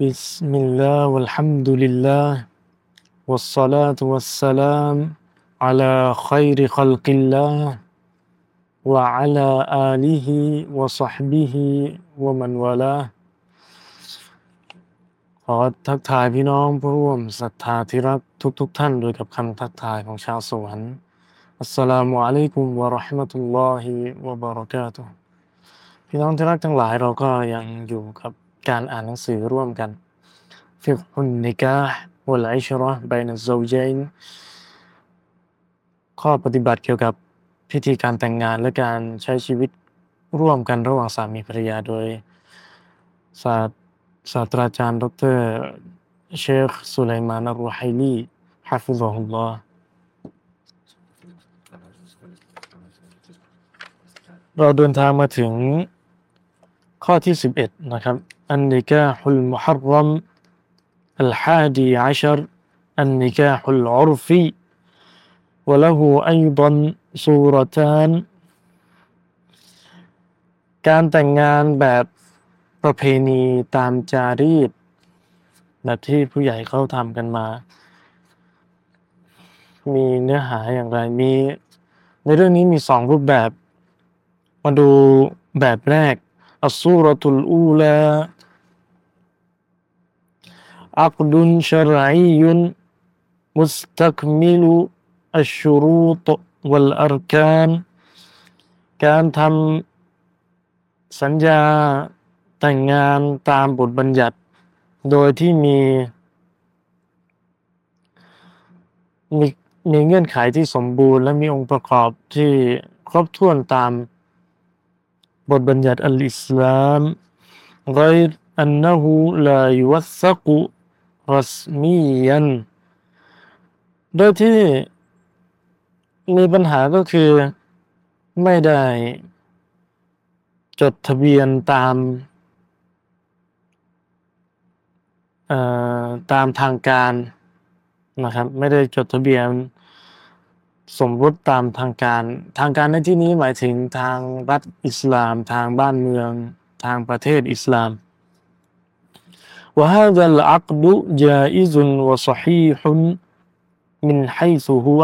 بسم الله والحمد لله والصلاة والسلام على خير خلق الله وعلى آله وصحبه ومن والاه ขอทักทายพี่น้องผู้ร่วมศรัทธาที่รักทุกๆทท่านโดยกับคำทักทายของชาวสวรรค์อัสสลามุอะลัยกุมวะเราะห์มะตุลลอฮิวะบะเราะกาตุฮ์พี่น้องที่รักทั้งหลายเราก็ยังอยู่กับ การอ่านหนังสือร่วมกันฟิกฮุนนิกาวัลอิชราะห์บัยนัซซาวจัยนข้อปฏิบัติเกี่ยวกับพิธีการแต่งงานและการใช้ชีวิตร่วมกันระหว่างสามีภรรยาโดยศาสตศาสตราจารย์ ดรเชคสุไลมานรุไฮลีฮะฟิซะฮุลลอฮ์เราเดินทางมาถึงข้อที่ 11 นะครับ อันนิกาฮุลมุฮัรรัมอัลฮาดีอัชรอันนิกาฮุลอุรฟี وله أيضا صورتان การแต่งงานแบบประเพณีตามจารีตแบบที่ผู้ใหญ่เขาทำกันมา มีเนื้อหาอย่างไร มี ในเรื่องนี้มีสองรูปแบบ มาดูแบบแรกอัสูรตุลอูลา อักดุนชรัยยุนมุสตักมิลุอัชรูตวัลอารกานการทำสัญญาแต่งงานตามบทบัญญัติ โดยที่มีมีมีเงื่อนไขที่สมบูรณ์และมีองค์ประกอบที่ครบถ้วนตามบทบัญญัติอัลอิสลาม غير أنه لا يوثق رسميا โดยที่มีปัญหาก็คือไม่ได้จดทะเบียนตามตามทางการนะครับ ไม่ได้จดทะเบียนสมรสตามทางการ ทางการในที่นี้หมายถึงทางรัฐอิสลาม ทางบ้านเมืองทางประเทศอิสลาม وهذا العقد جائز وصحيح من حيث هو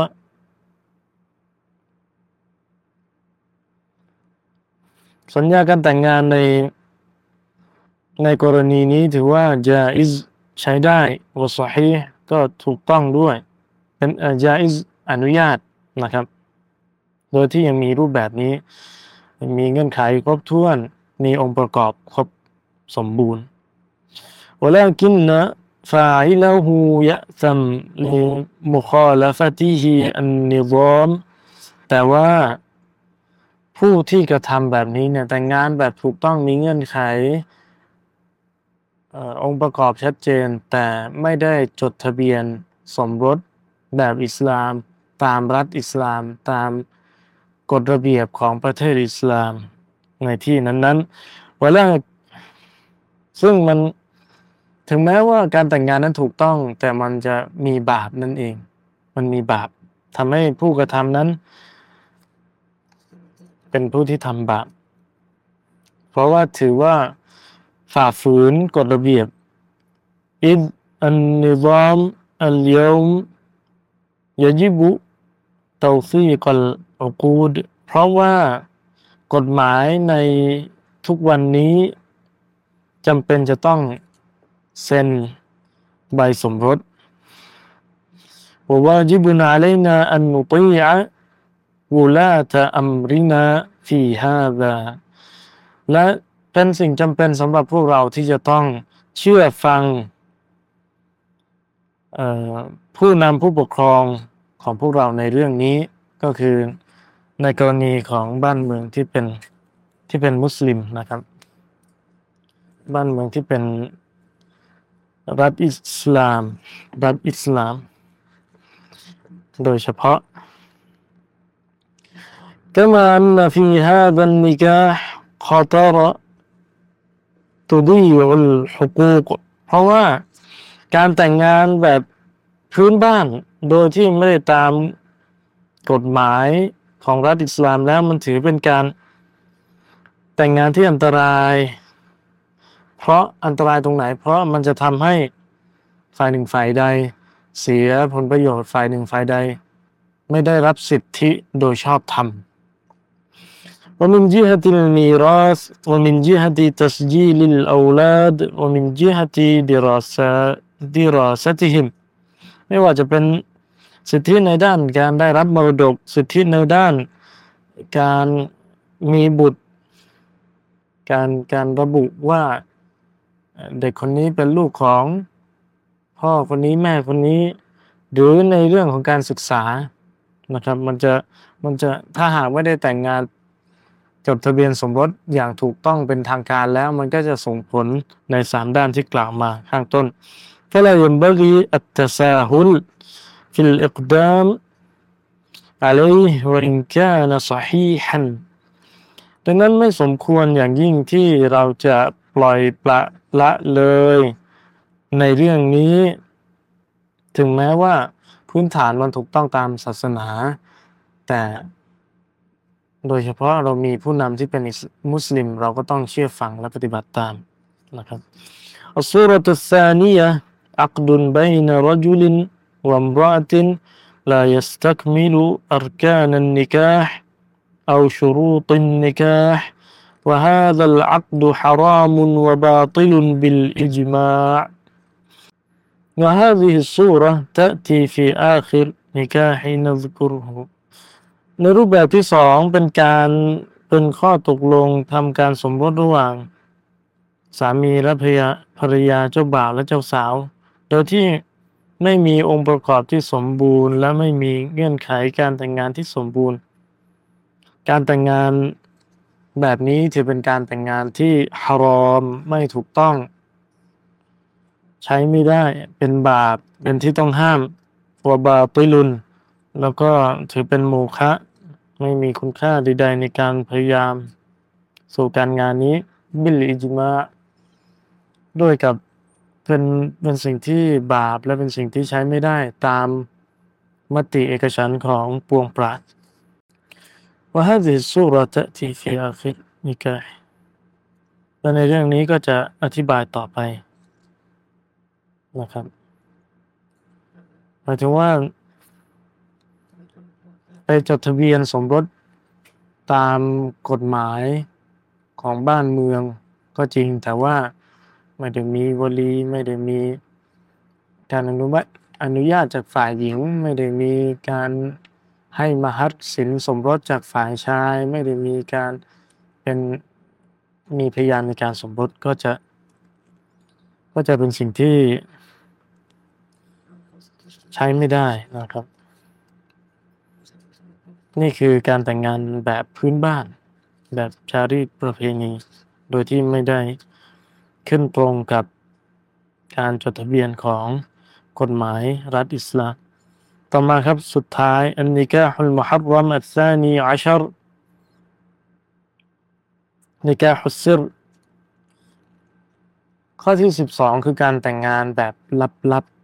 สัญญาการแต่งงานในในกรณีนี้ถือว่าจาอิสใช้ได้วะซอฮีก็ถูกต้องด้วย เป็นจาอิสอนุญาตนะครับ โดยที่ยังมีรูปแบบนี้ มีเงื่อนไขครบถ้วน มีองค์ประกอบครบสมบูรณ์ ولكن فاعله يأثم لمخالفته النظام แต่ว่าผู้ที่กระทำแบบนี้เนี่ยแต่งงานแบบถูกต้องมีเงื่อนไของค์ประกอบชัดเจน แต่ไม่ได้จดทะเบียนสมรสแบบอิสลาม ตามรัฐอิสลาม ตามกฎระเบียบของประเทศอิสลาม ในที่นั้นๆวันแรกซึ่งมัน ถึงแม้ว่าการแต่งงานนั้นถูกต้อง แต่มันจะมีบาปนั่นเอง มันมีบาปทำให้ผู้กระทำนั้น เป็นผู้ที่ทำบาป เพราะว่าถือว่าฝ่าฝืนกฎระเบียบอิดอันนิซามอัลยมยจิบุเตาซีกลอกูด เพราะว่ากฎหมายในทุกวันนี้จำเป็นจะต้อง เซ็นใบสมรสว่าจิบุนอาเลนาอันนุติยะวุลาตะอัมรินาฟีฮาดาและเป็นสิ่งจำเป็นสำหรับพวกเราที่จะต้องเชื่อฟังผู้นำผู้ปกครองของพวกเราในเรื่องนี้ก็คือในกรณีของบ้านเมืองที่เป็นที่เป็นมุสลิมนะครับ บ้านเมืองที่เป็น รัฐอิสลามรัฐอิสลาม โดยเฉพาะ كما أن في هذا النكاح خطر تضيع الحقوق เพราะว่าการแต่งงานแบบพื้นบ้าน โดยที่ไม่ได้ตามกฎหมายของรัฐอิสลามแล้วมันถือเป็นการแต่งงานที่อันตราย เพราะอันตรายตรงไหน เพราะมันจะทำให้ฝ่ายหนึ่งฝ่ายใด เสียผลประโยชน์ฝ่ายหนึ่งฝ่ายใด ไม่ได้รับสิทธิโดยชอบธรรม ومن جهة الميراث ومن جهة تسجيل الأولاد ومن جهة دراسة دراستهم ไม่ว่าจะเป็นสิทธิในด้านการได้รับมรดกสิทธิในด้านการมีบุตร การการระบุว่า เด็กคนนี้เป็นลูกของพ่อคนนี้แม่คนนี้ หรือในเรื่องของการศึกษานะครับ มันจะมันจะถ้าหากไม่ได้แต่งงานจดทะเบียนสมรสอย่างถูกต้องเป็นทางการแล้วมันก็จะส่งผลในสามด้านที่กล่าวมาข้างต้นก็ لا ينبغي التساهل في الإقدام عليه وإن كان صحيحا ดังนั้นไม่สมควรอย่างยิ่งที่เราจะปล่อยปละ ละเลย ในเรื่องนี้ ถึงแม้ว่าพื้นฐานมันถูกต้องตามศาสนา แต่โดยเฉพาะเรามีผู้นำที่เป็นมุสลิม เราก็ต้องเชื่อฟังและปฏิบัติตามนะครับอัสซูรตุสานียะ عقد بين رجل وامرأة لا يستكمل أركان النكاح أو شروط النكاح وهذا العقد حرام وباطل بالإجماع وهذه الصورة تأتي في آخر نكاح نذكره ในรูปแบบที่สองเป็นการเป็นข้อตกลงทำการสมรสระหว่าง สามีและภรรยาภรรยาเจ้าบ่าวและเจ้าสาว โดยที่ไม่มีองค์ประกอบที่สมบูรณ์ และไม่มีเงื่อนไขการแต่งงานที่สมบูรณ์ การแต่งงาน แบบนี้ถือเป็นการแต่งงานที่ฮารอมไม่ถูกต้อง ใช้ไม่ได้เป็นบาป เป็นที่ต้องห้ามวบาปิลุน แล้วก็ถือเป็นโมฆะไม่มีคุณค่าใดๆในการพยายาม สู่การงานนี้บิลอิจมาด้วยกับเป็นเป็นสิ่งที่บาปและเป็นสิ่งที่ใช้ไม่ได้ตามมติเอกฉันของปวงปราชญ์ وهذه الصورة تأتي في آخر نكاح และในเรื่องนี้ก็จะอธิบายต่อไปนะครับหมายถึงว่าไปจดทะเบียนสมรสตามกฎหมายของบ้านเมืองก็จริง แต่ว่าไม่ได้มีวลีไม่ได้มีการอนุมัติอนุญาตจากฝ่ายหญิง ไม่ได้มีการ ให้มหัศสินสมรสจากฝ่ายชายไม่ได้มีการเป็นมีพยานในการสมรสก็จะ ก็จะเป็นสิ่งที่ใช้ไม่ได้นะครับ นี่คือการแต่งงานแบบพื้นบ้าน แบบชารีตประเพณี โดยที่ไม่ได้ขึ้นตรงกับการจดทะเบียนของกฎหมายรัฐอิสลาม ต่อมาครับสุดท้ายอันนิกาฮุลมุฮัรรัมอัลซานีอัชรนิกาฮุสซิรข้อที่ 12 คือการแต่งงานแบบลับๆ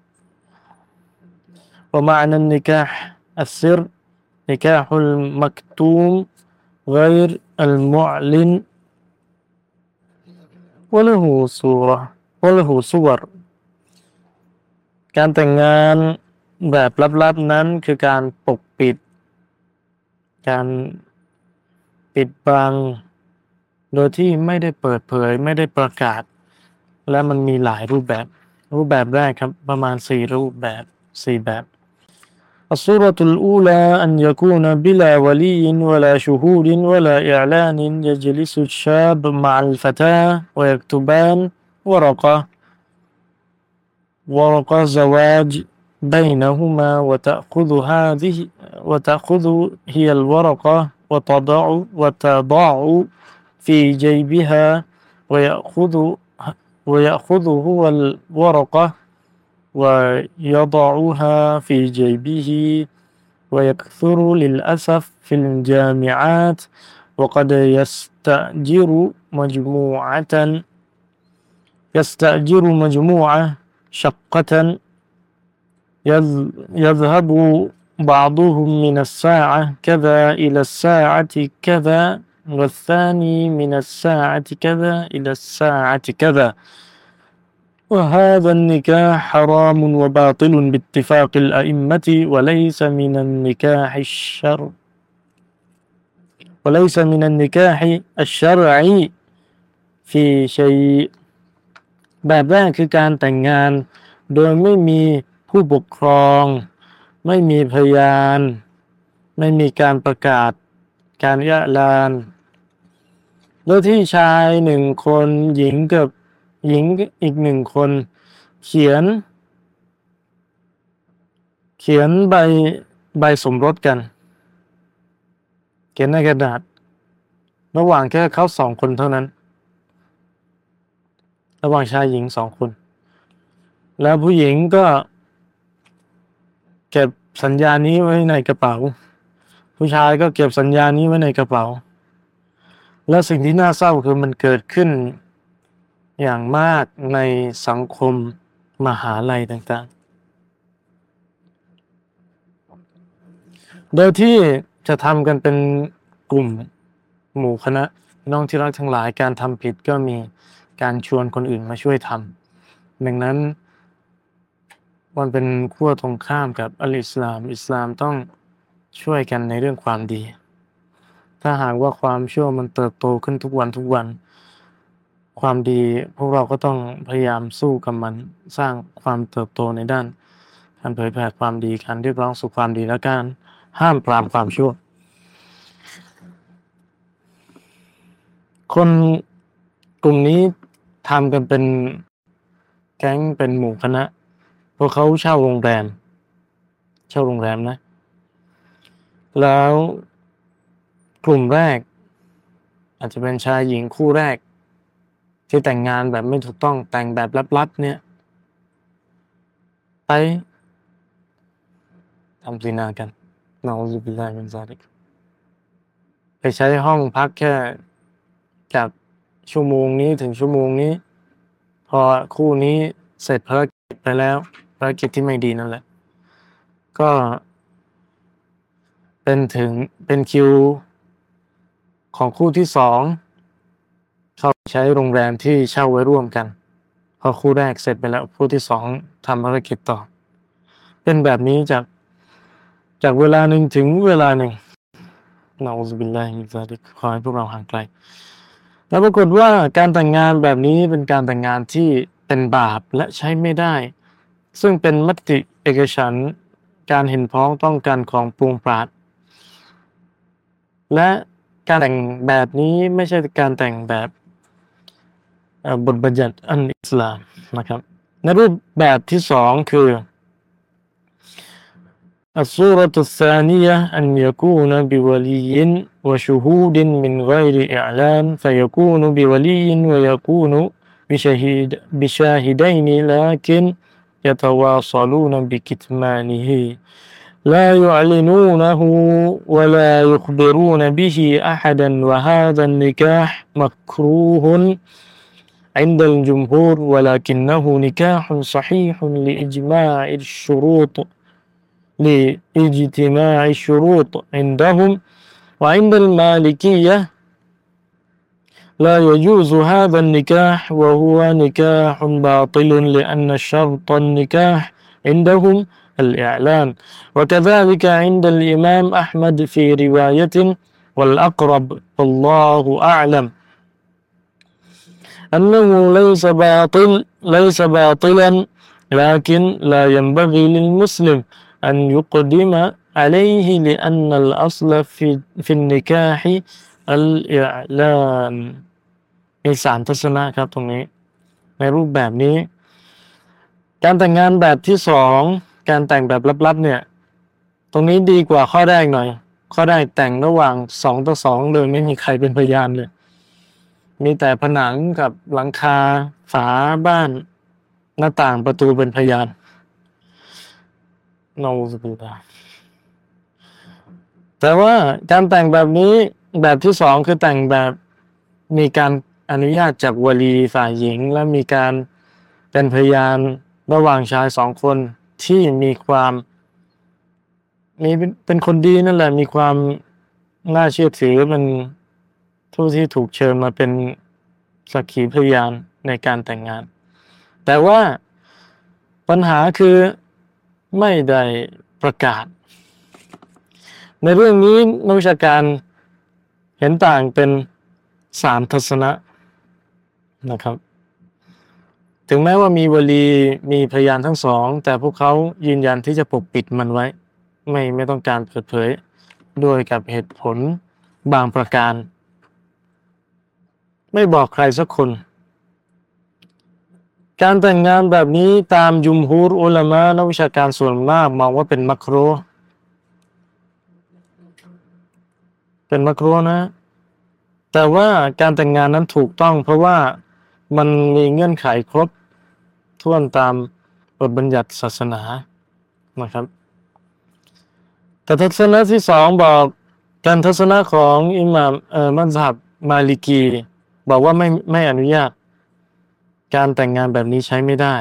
ومعنى النكاح السر نكاح المكتوم غير المعلن وله صورة وله صور การแต่งงาน แบบลับๆนั้นคือการปกปิด การปิดบัง โดยที่ไม่ได้เปิดเผย ไม่ได้ประกาศ และมันมีหลายรูปแบบ รูปแบบแรกครับ ประมาณสี่รูปแบบสี่แบบอัสุรตุลอูลาอันยกูนบิลาวลีนวลาชูฮูดวลาอิลานินยจลิสุชาบมาลฟตาวยกตุบานวรกะวรกะซาวา بينهما وتأخذ هذه وتأخذ هي الورقة وتضع وتضع في جيبها ويأخذ ويأخذ هو الورقة ويضعها في جيبه ويكثر للأسف في الجامعات وقد يستأجر مجموعة يستأجر مجموعة شقة يذهب بعضهم من الساعة كذا إلى الساعة كذا والثاني من الساعة كذا إلى الساعة كذا وهذا النكاح حرام وباطل باتفاق الأئمة وليس من النكاح الشر وليس من النكاح الشرعي في شيء แบบแรกคือการแต่งงาน โดยไม่มี ผู้ปกครอง ไม่มีพยาน ไม่มีการประกาศการยะลานโดยที่ชายหนึ่งคนหญิงกับหญิงอีกหนึ่งคน เขียน เขียนใบใบสมรสกัน เขียนในกระดาษ ระหว่างแค่เขาสองคนเท่านั้น ระหว่างชายหญิงสองคน แล้วผู้หญิงก็ เก็บสัญญานี้ไว้ในกระเป๋า ผู้ชายก็เก็บสัญญานี้ไว้ในกระเป๋า และสิ่งที่น่าเศร้าคือมันเกิดขึ้นอย่างมากในสังคมมหาลัยต่างๆ โดยที่จะทำกันเป็นกลุ่มหมู่คณะน้องที่รักทั้งหลายการทำผิดก็มีการชวนคนอื่นมาช่วยทำดังนั้น มันเป็นขั้วตรงข้ามกับอัลอิสลาม อิสลามต้องช่วยกันในเรื่องความดี ถ้าหากว่าความชั่วมันเติบโตขึ้นทุกวันทุกวัน ความดีพวกเราก็ต้องพยายามสู้กับมันสร้างความเติบโตในด้านการเผยแผ่ความดีการเรียกร้องสู่ความดีและการห้ามปรามความชั่ว คนกลุ่มนี้ทำกันเป็นแก๊งเป็นหมู่คณะ พวกเขาเช่าโรงแรม เช่าโรงแรมนะ แล้วกลุ่มแรก อาจจะเป็นชายหญิงคู่แรก ที่แต่งงานแบบไม่ถูกต้องแต่งแบบลับๆเนี่ย ไปทำซีนากันนาอุบิลลาฮิมินซาลิกไปใช้ห้องพักแค่จากชั่วโมงนี้ถึงชั่วโมงนี้ พอคู่นี้เสร็จภารกิจไปแล้ว ภารกิจที่ไม่ดีนั่นแหละ ก็ เป็นถึงเป็นคิว ของคู่ที่สองเขาใช้โรงแรมที่เช่าไว้ร่วมกัน พอคู่แรกเสร็จไปแล้วคู่ที่สองทำภารกิจต่อ เป็นแบบนี้จากจากเวลาหนึ่งถึงเวลาหนึ่งนาอุบิลลาฮิมินซาลิกขอให้พวกเราห่างไกล แล้วปรากฏว่าการแต่งงานแบบนี้เป็นการแต่งงานที่เป็นบาปและใช้ไม่ได้ ซึ่งเป็นมติเอกฉันการเห็นพ้องต้องกันของปวงปราดและการแต่งแบบนี้ไม่ใช่การแต่งแบบบทบัญญัติอันอิสลามนะครับ ในรูปแบบที่สองคืออัสูรตุสานียะอันยกูนบิวลียินวะชูฮูดินมินไกรอิอลามฟยกูนบิวลียินวยกูนบิชาฮิดบิชาฮิดัยนีลาคิน يتواصلون بكتمانه لا يعلنونه ولا يخبرون به أحدا وهذا النكاح مكروه عند الجمهور ولكنه نكاح صحيح لإجماع الشروط لإجتماع الشروط عندهم وعند المالكية لا يجوز هذا النكاح وهو نكاح باطل لأن شرط النكاح عندهم الإعلان. وكذلك عند الإمام أحمد في رواية والأقرب والله أعلم. أنه ليس باطل ليس باطلا لكن لا ينبغي للمسلم أن يقدم عليه لأن الأصل في في النكاح الإعلان. มีสามทัศนะครับตรงนี้ ในรูปแบบนี้ การแต่งงานแบบที่สองการแต่งแบบลับๆเนี่ย ตรงนี้ดีกว่าข้อแรกหน่อย ข้อแรกแต่งระหว่างสองต่อสองเลยไม่มีใครเป็นพยานเลยมีแต่ผนังกับหลังคาฝาบ้านหน้าต่างประตูเป็นพยานนอสบิลลาแต่ว่าการแต่งแบบนี้แบบที่สองคือแต่งแบบมีการ อนุญาตจากวลีฝ่ายหญิง และมีการเป็นพยานระหว่างชายสองคนที่มีความมีเป็นคนดีนั่นแหละ มีความน่าเชื่อถือมันผู้ที่ถูกเชิญมาเป็นสักขีพยานในการแต่งงาน แต่ว่าปัญหาคือไม่ได้ประกาศ ในเรื่องนี้นักวิชาการเห็นต่างเป็นสามทัศนะ นะครับ ถึงแม้ว่ามีวลีมีพยานทั้งสอง แต่พวกเขายืนยันที่จะปกปิดมันไว้ ไม่ไม่ต้องการเปิดเผยด้วยกับเหตุผลบางประการ ไม่บอกใครสักคน การแต่งงานแบบนี้ตามยุมฮูรอุลามะนักวิชาการส่วนมากมองว่าเป็นมักโรเป็นมักโรนะ แต่ว่าการแต่งงานนั้นถูกต้องเพราะว่า มันมีเงื่อนไขครบถ้วนตามบทบัญญัติศาสนานะครับ แต่ทัศนะที่สองบอกการทัศนะของอิหม่ามเอ่อมัซฮับมาลิกี บอกว่าไม่ไม่อนุญาต การแต่งงานแบบนี้ใช้ไม่ได้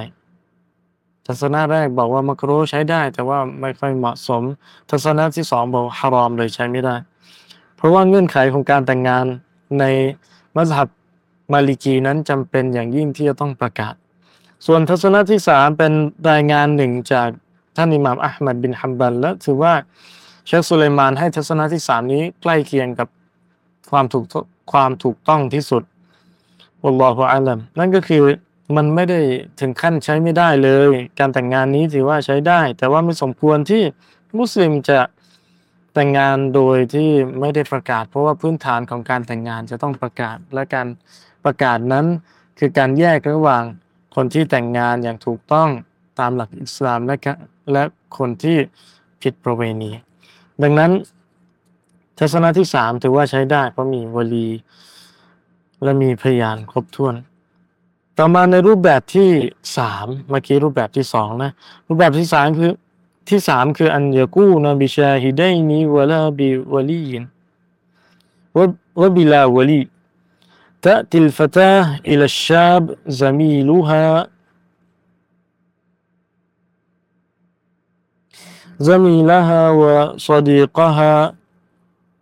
ทัศนะแรกบอกว่ามักรูใช้ได้ แต่ว่าไม่ค่อยเหมาะสม ทัศนะที่สองบอกฮารอมเลยใช้ไม่ได้ เพราะว่าเงื่อนไขของการแต่งงานในมัซฮับ มาลิกีนั้นจำเป็นอย่างยิ่งที่จะต้องประกาศ ส่วนทัศนะที่สามเป็นรายงานหนึ่งจากท่านอิหม่ามอัลมัดบินฮัมบันและถือว่าเชคสุเลมานให้ทัศนะที่สามนี้ใกล้เคียงกับความถูกความถูกต้องที่สุดอัลลอฮฺอัลลัมนั่นก็คือมันไม่ได้ถึงขั้นใช้ไม่ได้เลย การแต่งงานนี้ถือว่าใช้ได้ แต่ว่าไม่สมควรที่มุสลิมจะแต่งงานโดยที่ไม่ได้ประกาศ เพราะว่าพื้นฐานของการแต่งงานจะต้องประกาศและการ ประกาศนั้นคือการแยกระหว่างคนที่แต่งงานอย่างถูกต้องตามหลักอิสลามและและคนที่ผิดประเวณี ดังนั้นทัศนะที่สามถือว่าใช้ได้ เพราะมีวลีและมีพยานครบถ้วน ต่อมาในรูปแบบที่สามเมื่อกี้รูปแบบที่สองนะ รูปแบบที่สามคือที่สามคืออันยากูนบิชาฮิดัยนีวะลาบิวลีนวะบิลาวลี تأتي الفتاة إلى الشاب زميلها. زميلها وصديقها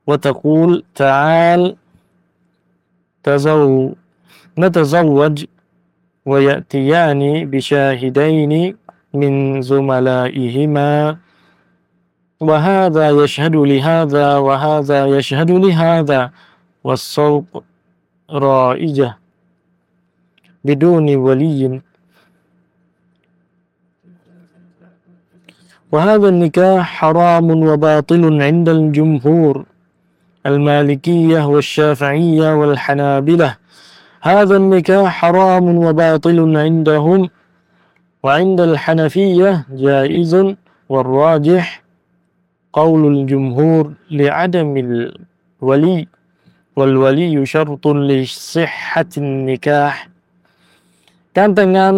وتقول تعال تزو نتزوج ويأتيان بشاهدين من زملائهما. وهذا يشهد لهذا وهذا يشهد لهذا. والصوت رائجة بدون ولي. وهذا النكاح حرام وباطل عند الجمهور المالكية والشافعية والحنابلة. هذا النكاح حرام وباطل عندهم وعند الحنفية جائز. والراجح قول الجمهور لعدم الولي. والولي شرط لصحة النكاح การแต่งงาน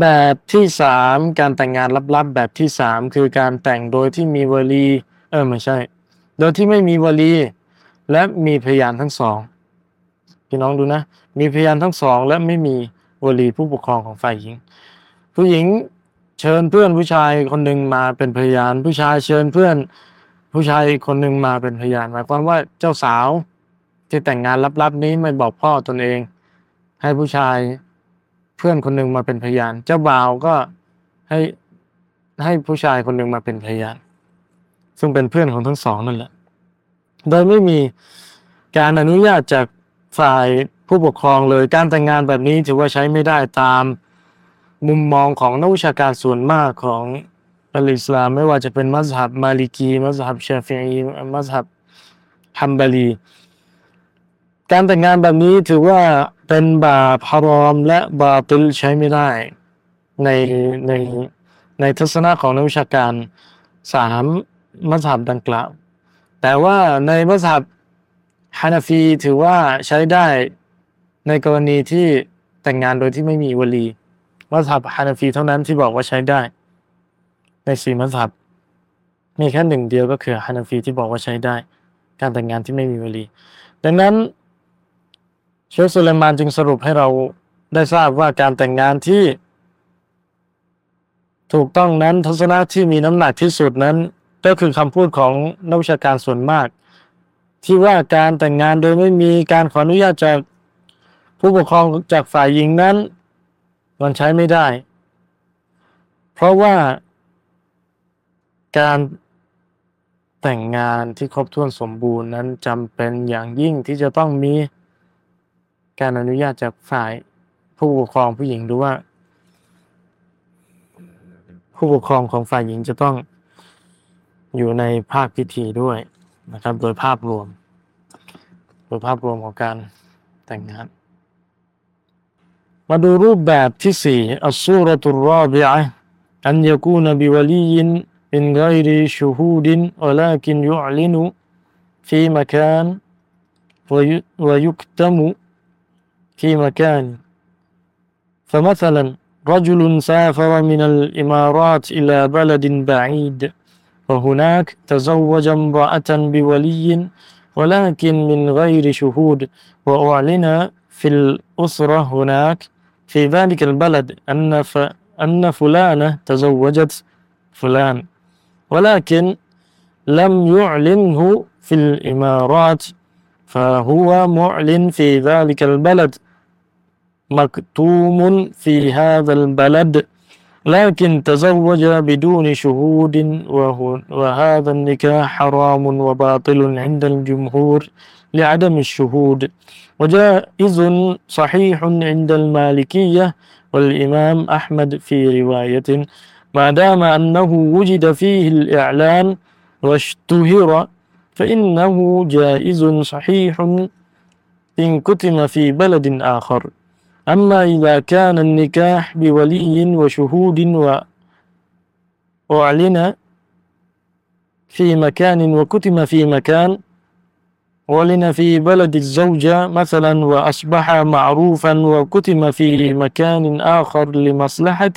แบบที่สามการแต่งงานลับๆแบบที่สามคือการแต่งโดยที่มีวลี เออไม่ใช่ โดยที่ไม่มีวลี และมีพยานทั้งสองพี่น้องดูนะ มีพยานทั้งสอง และไม่มีวลีผู้ปกครองของฝ่ายหญิง ผู้หญิงเชิญเพื่อนผู้ชายคนหนึ่งมาเป็นพยาน ผู้ชายเชิญเพื่อน ผู้ชายคนหนึ่งมาเป็นพยานหมายความว่าเจ้าสาว ที่แต่งงานลับๆนี้ไม่บอกพ่อตนเอง ให้ผู้ชายเพื่อนคนหนึ่งมาเป็นพยาน เจ้าบ่าวก็ให้ให้ผู้ชายคนหนึ่งมาเป็นพยาน ซึ่งเป็นเพื่อนของทั้งสองนั่นแหละ โดยไม่มีการอนุญาตจากฝ่ายผู้ปกครองเลยการแต่งงานแบบนี้ถือว่าใช้ไม่ได้ตามมุมมองของนักวิชาการส่วนมากของอัลอิสลามไม่ว่าจะเป็นมัสฮับมาลิกีมัสฮับชาฟีอีมัสฮับฮัมบาลี การแต่งงานแบบนี้ถือว่าเป็นบาปฮารอม และบาติลใช้ไม่ได้ในในในทัศนะของนักวิชาการสามมัสยิดดังกล่าว แต่ว่าในมัสยิดฮานาฟีถือว่าใช้ได้ในกรณีที่แต่งงานโดยที่ไม่มีวลีมัสยิดฮานาฟีเท่านั้นที่บอกว่าใช้ได้ ในสี่มัสยิดมีแค่หนึ่งเดียวก็คือฮานาฟีที่บอกว่าใช้ได้ การแต่งงานที่ไม่มีวลีดังนั้น เชคสุเลมานจึงสรุปให้เราได้ทราบว่าการแต่งงานที่ ถูกต้องนั้นทัศนะที่มีน้ำหนักที่สุดนั้น ก็คือคำพูดของนักวิชาการส่วนมาก ที่ว่าการแต่งงานโดยไม่มีการขออนุญาตจากผู้ปกครองจากฝ่ายหญิงนั้น มันใช้ไม่ได้ เพราะว่าการแต่งงานที่ครบถ้วนสมบูรณ์นั้นจำเป็นอย่างยิ่งที่จะต้องมี การอนุญาตจากฝ่ายผู้ปกครองผู้หญิงดูว่า ผู้ปกครองของฝ่ายหญิงจะต้องอยู่ในภาคพิธีด้วยนะครับ โดยภาพรวม โดยภาพรวมของการแต่งงาน มาดูรูปแบบที่สี่อัสูรตุรอบิอะอันยกูนบิวลียินมินไกรีชูฮูดินวลากินยูอลินุฟีมคานวยุกตมุ في مكان. فمثلا رجل سافر من الإمارات إلى بلد بعيد وهناك تزوج امرأة بولي ولكن من غير شهود. وأعلن في الأسرة هناك في ذلك البلد أن أن فلانة تزوجت فلان ولكن لم يعلنه في الإمارات. فهو معلن في ذلك البلد. مكتوم في هذا البلد لكن تزوج بدون شهود وهذا النكاح حرام وباطل عند الجمهور لعدم الشهود. وجائز صحيح عند المالكية والإمام أحمد في رواية ما دام أنه وجد فيه الإعلان واشتهر فإنه جائز صحيح إن كتم في بلد آخر. أما إذا كان النكاح بولي وشهود وأعلن في مكان وكتم في مكان أعلن في بلد الزوجة مثلا وأصبح معروفا وكتم في مكان آخر لمصلحة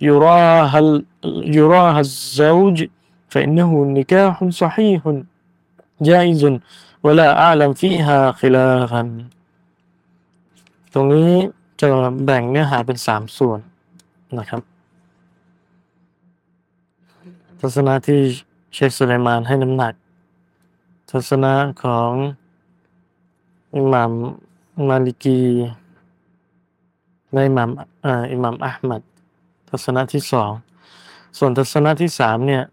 يراها يراها الزوج فإنه نكاح صحيح جائز ولا أعلم فيها خلافا. ตรงนี้จะแบ่งเนื้อหาเป็นสามส่วนนะครับ ทัศนะที่เชคสุไลมานให้น้ำหนัก ทัศนะของอิหมัมมาลิกีและอิหมัมอิหมัมอัลมัด ทัศนะที่สอง ส่วนทัศนะที่สามเนี่ย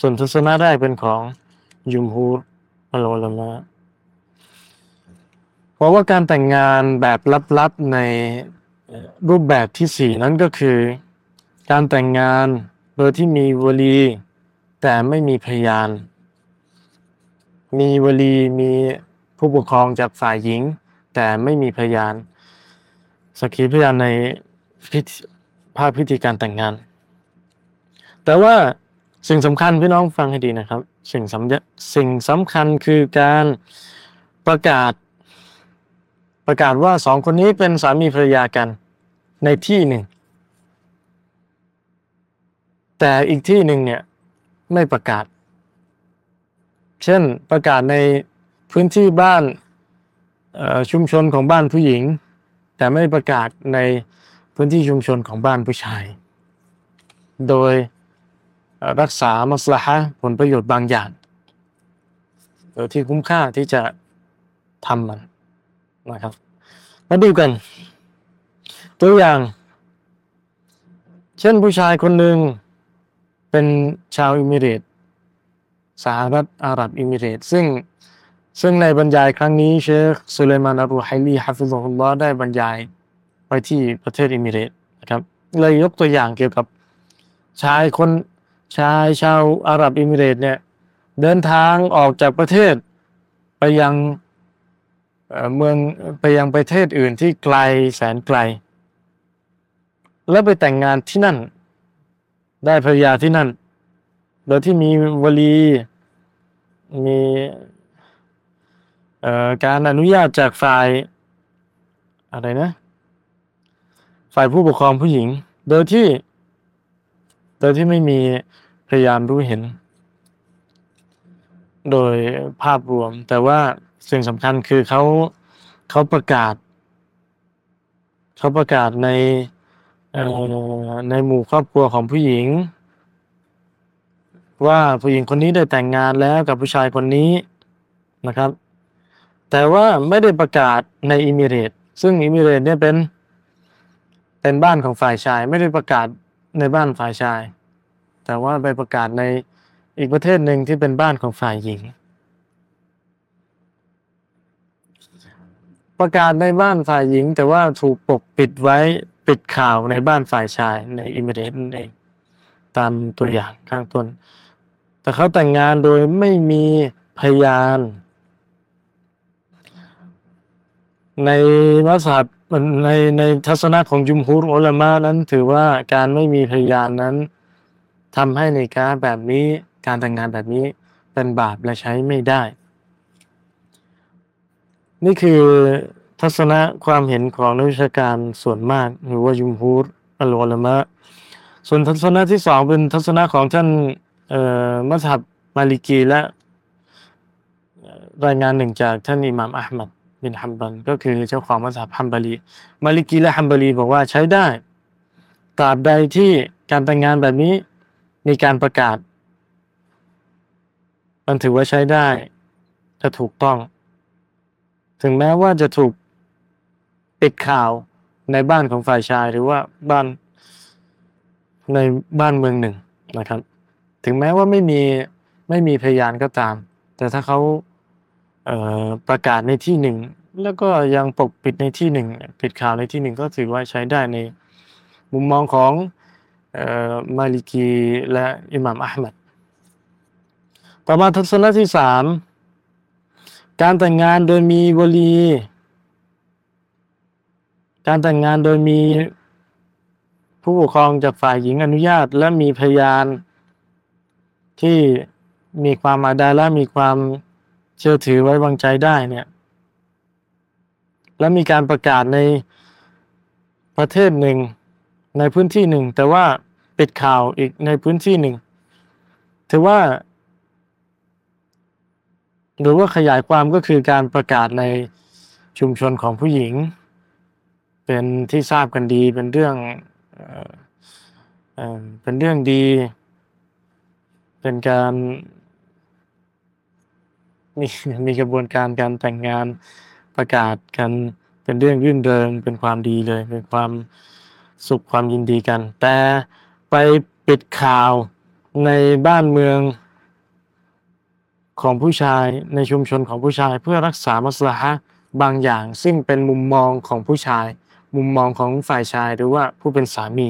ส่วนทัศนะแรกเป็นของยุมฮูรอัลลอฮมา เพราะว่าการแต่งงานแบบลับๆในรูปแบบที่สี่นั้นก็คือ การแต่งงานโดยที่มีวลี แต่ไม่มีพยาน มีวลีมีผู้ปกครองจากฝ่ายหญิง แต่ไม่มีพยานสักขีพยานในพิธภาพพิธีการแต่งงาน แต่ว่าสิ่งสำคัญพี่น้องฟังให้ดีนะครับ สิ่งสำสิ่งสำคัญคือการประกาศ ประกาศว่าสองคนนี้เป็นสามีภรรยากันในที่หนึ่ง แต่อีกที่หนึ่งเนี่ยไม่ประกาศ เช่นประกาศในพื้นที่บ้านชุมชนของบ้านผู้หญิง แต่ไม่ประกาศในพื้นที่ชุมชนของบ้านผู้ชาย โดยรักษา مصلحة ผลประโยชน์บางอย่างโดยที่คุ้มค่าที่จะทำมัน นะครับ มาดูกัน ตัวอย่าง เช่นผู้ชายคนหนึ่งเป็นชาวอิมิเรตสหรัฐอาหรับอิมิเรตซึ่งซึ่งในบรรยายครั้งนี้เชคสุไลมานอัรรุฮัยลี حفظه الله ได้บรรยายไปที่ประเทศอิมิเรตนะครับเลยยกตัวอย่างเกี่ยวกับชายคนชายชาวอาหรับอิมิเรตเนี่ยเดินทางออกจากประเทศไปยัง เมืองไปยังประเทศอื่นที่ไกลแสนไกล แล้วไปแต่งงานที่นั่น ได้ภรรยาที่นั่น โดยที่มีวลีมีการอนุญาตจากฝ่ายอะไรนะ ฝ่ายผู้ปกครองผู้หญิง โดยที่ โดยที่ไม่มีพยานรู้เห็น โดยภาพรวมแต่ว่า สิ่งสำคัญคือเขาเขาประกาศเขาประกาศในในหมู่ครอบครัวของผู้หญิง ว่าผู้หญิงคนนี้ได้แต่งงานแล้วกับผู้ชายคนนี้นะครับ แต่ว่าไม่ได้ประกาศในอิมิเรต ซึ่งอิมิเรตเนี่ยเป็นเป็นบ้านของฝ่ายชาย ไม่ได้ประกาศในบ้านฝ่ายชาย แต่ว่าไปประกาศในอีกประเทศหนึ่งที่เป็นบ้านของฝ่ายหญิง ประกาศในบ้านฝ่ายหญิง แต่ว่าถูกปกปิดไว้ปิดข่าวในบ้านฝ่ายชายในอิมเรตนั่นเองตามตัวอย่างข้างต้น แต่เขาแต่งงานโดยไม่มีพยาน ในมัสยิดในในทัศนะของจุมฮุรอุลามะนั้นถือว่าการไม่มีพยานนั้นทำให้ในการแบบนี้การแต่งงานแบบนี้เป็นบาปและใช้ไม่ได้ นี่คือทัศนะความเห็นของนักวิชาการส่วนมาก หรือว่ายุมฮูรอัลอุลามะ ส่วนทัศนะที่สองเป็นทัศนะของท่านมัสฮับมาลิกีและรายงานหนึ่งจากท่านอิหม่ามอัลมัดบินฮัมบันก็คือเจ้าของมัสฮับฮัมบารีมาลิกีและฮัมบารีบอกว่าใช้ได้ตราบใดที่การแต่งงานแบบนี้มีการประกาศ มันถือว่าใช้ได้จะถูกต้อง ถึงแม้ว่าจะถูกปิดข่าวในบ้านของฝ่ายชายหรือว่าบ้านในบ้านเมืองหนึ่งนะครับ ถึงแม้ว่าไม่มีไม่มีพยานก็ตาม แต่ถ้าเขาเประกาศในที่หนึ่ง แล้วก็ยังปกปิดในที่หนึ่งปิดข่าวในที่หนึ่งก็ถือว่าใช้ได้ในมุมมองของมาลิกีและอิหม่ามอัลมัดต่อมาทศนะที่สาม การแต่งงานโดยมีวลี การแต่งงานโดยมีผู้ปกครองจากฝ่ายหญิงอนุญาต และมีพยานที่มีความอาดาและมีความเชื่อถือไว้วางใจได้เนี่ย และมีการประกาศในประเทศหนึ่งในพื้นที่หนึ่ง แต่ว่าปิดข่าวอีกในพื้นที่หนึ่ง ถือว่า หรือว่าขยายความก็คือการประกาศในชุมชนของผู้หญิง เป็นที่ทราบกันดีเป็นเรื่องเป็นเรื่องดี เป็นการมีมีกระบวนการการแต่งงานประกาศกันเป็นเรื่องรื่นเริงเป็นความดีเลย เป็นความสุขความยินดีกัน แต่ไปปิดข่าวในบ้านเมือง ของผู้ชายในชุมชนของผู้ชาย เพื่อรักษามัสลาฮะบางอย่าง ซึ่งเป็นมุมมองของผู้ชาย มุมมองของฝ่ายชายหรือว่าผู้เป็นสามี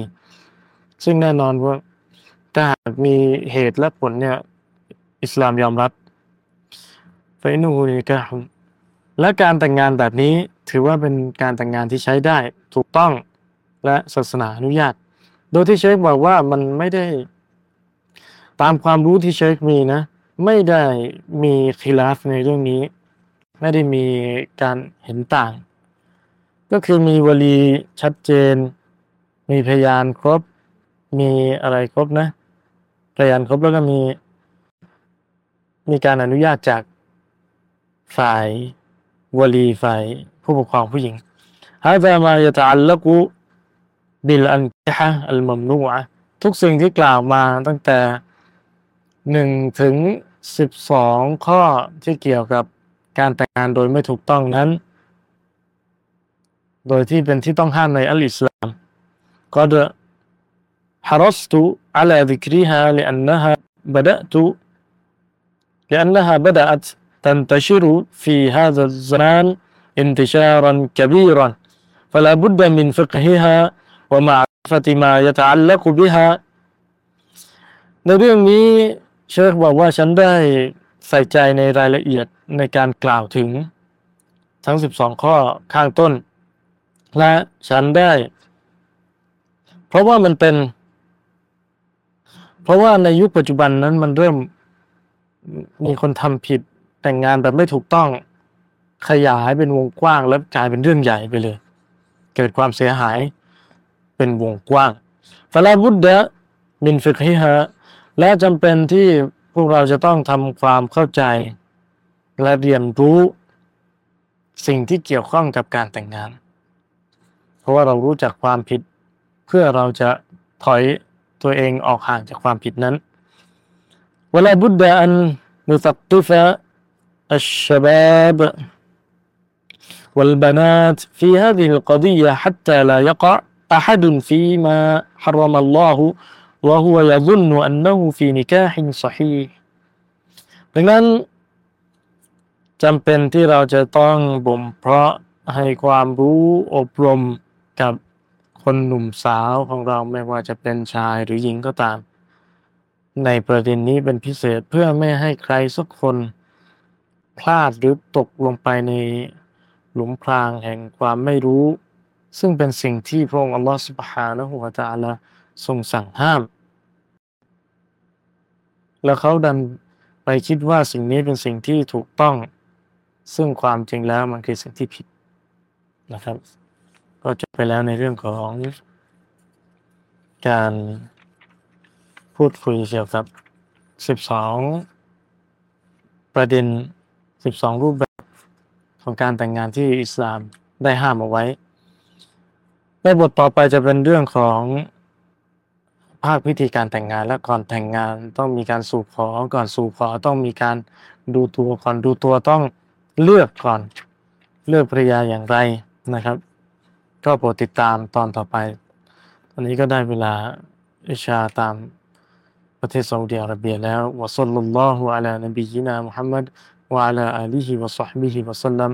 ซึ่งแน่นอนว่าถ้ามีเหตุและผลเนี่ยอิสลามยอมรับไฟนูนี่ก็และการแต่งงานแบบนี้ถือว่าเป็นการแต่งงานที่ใช้ได้ถูกต้องและศาสนาอนุญาต โดยที่เชคบอกว่ามันไม่ได้ตามความรู้ที่เชคมีนะ ไม่ได้มีคิลาฟในเรื่องนี้ ไม่ได้มีการเห็นต่าง ก็คือมีวลีชัดเจน มีพยานครบ มีอะไรครบนะ พยานครบแล้วก็มี มีการอนุญาตจากฝ่ายวลีฝ่ายผู้ปกครองผู้หญิง هذا ما يتعلق บิลอันกิฮะอัลมัมนูอะทุกสิ่งที่กล่าวมาตั้งแต่หนึ่งถึง สิบสองข้อที่เกี่ยวกับการแต่งงานโดยไม่ถูกต้องนั้น โดยที่เป็นที่ต้องห้ามในอัลอิสลามก็จะ حرصت على ذكرها لأنها بدأت لأنها بدأت تنتشر في هذا الزمان انتشارا كبيرا فلا بد من فقهها ومعرفة ما يتعلق بها ในเรื่องนี้ เชคบอกว่าฉันได้ใส่ใจในรายละเอียดในการกล่าวถึงทั้ง 12 ข้อข้างต้น และฉันได้ เพราะว่ามันเป็น เพราะว่าในยุคปัจจุบันนั้นมันเริ่มมีคนทำผิดแต่งงานแบบไม่ถูกต้องขยายเป็นวงกว้างแล้วกลายเป็นเรื่องใหญ่ไปเลย เกิดความเสียหายเป็นวงกว้างฟาลาบุดเดะมินฟิกฮิฮะ และจำเป็นที่พวกเราจะต้องทำความเข้าใจ และเรียนรู้สิ่งที่เกี่ยวข้องกับการแต่งงาน เพราะว่าเรารู้จักความผิด เพื่อเราจะถอยตัวเองออกห่างจากความผิดนั้น ولا بد أن نثقف الشباب والبنات في هذه القضية حتى لا يقع أحد فيما حرم الله وهو يظن أنه في نكاح صحيح ดังนั้นจำเป็นที่เราจะต้องบ่มเพาะให้ความรู้อบรมกับคนหนุ่มสาวของเราไม่ว่าจะเป็นชายหรือหญิงก็ตาม ในประเด็นนี้เป็นพิเศษเพื่อไม่ให้ใครสักคนพลาดหรือตกลงไปในหลุมพรางแห่งความไม่รู้ ซึ่งเป็นสิ่งที่พระองค์อัลลอฮฺสุบฮานะฮูวะตะอาลา ทรงสั่งห้าม แล้วเขาดันไปคิดว่าสิ่งนี้เป็นสิ่งที่ถูกต้อง ซึ่งความจริงแล้วมันคือสิ่งที่ผิดนะครับ ก็จะไปแล้วในเรื่องของการพูดคุยเกี่ยวกับ 12 ประเด็น 12 รูปแบบของการแต่งงานที่อิสลามได้ห้ามเอาไว้ ในบทต่อไปจะเป็นเรื่องของ ภาคพิธีการแต่งงานและก่อนแต่งงานต้องมีการสู่ขอก่อนสู่ขอต้องมีการดูตัวก่อนดูตัวต้องเลือกก่อนเลือกภรรยาอย่างไรนะครับ ก็โปรดติดตามตอนต่อไป ตอนนี้ก็ได้เวลาอิชาตามประเทศซาอุดิอาระเบียแล้ววะซัลลัลลอฮุอะลานบียินามุฮัมมัดวะอะลาอาลีฮิวะศอฮบิฮิวะซัลลัม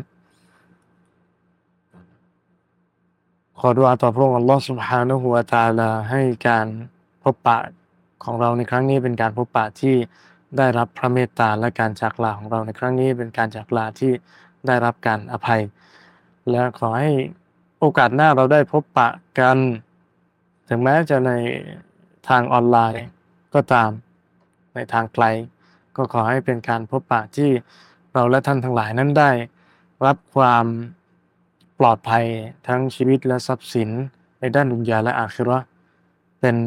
ขอดุอาต่อพระองค์อัลลอฮ์ سبحانه และ تعالى ให้การ พบปะของเราในครั้งนี้เป็นการพบปะที่ได้รับพระเมตตาและการจากลาของเราในครั้งนี้เป็นการจากลาที่ได้รับการอภัย และขอให้โอกาสหน้าเราได้พบปะกัน ถึงแม้จะในทางออนไลน์ก็ตามในทางไกล ก็ขอให้เป็นการพบปะที่เราและท่านทั้งหลายนั้นได้ รับความปลอดภัยทั้งชีวิตและทรัพย์สินในด้านดุนยาและอาคิเราะ เป็น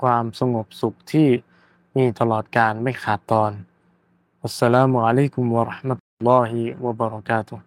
ความสงบสุขที่มีตลอดการไม่ขาดตอนอัสสลามุอะลัยกุมวะเราะห์มะตุลลอฮิวะบะเราะกาตุฮ์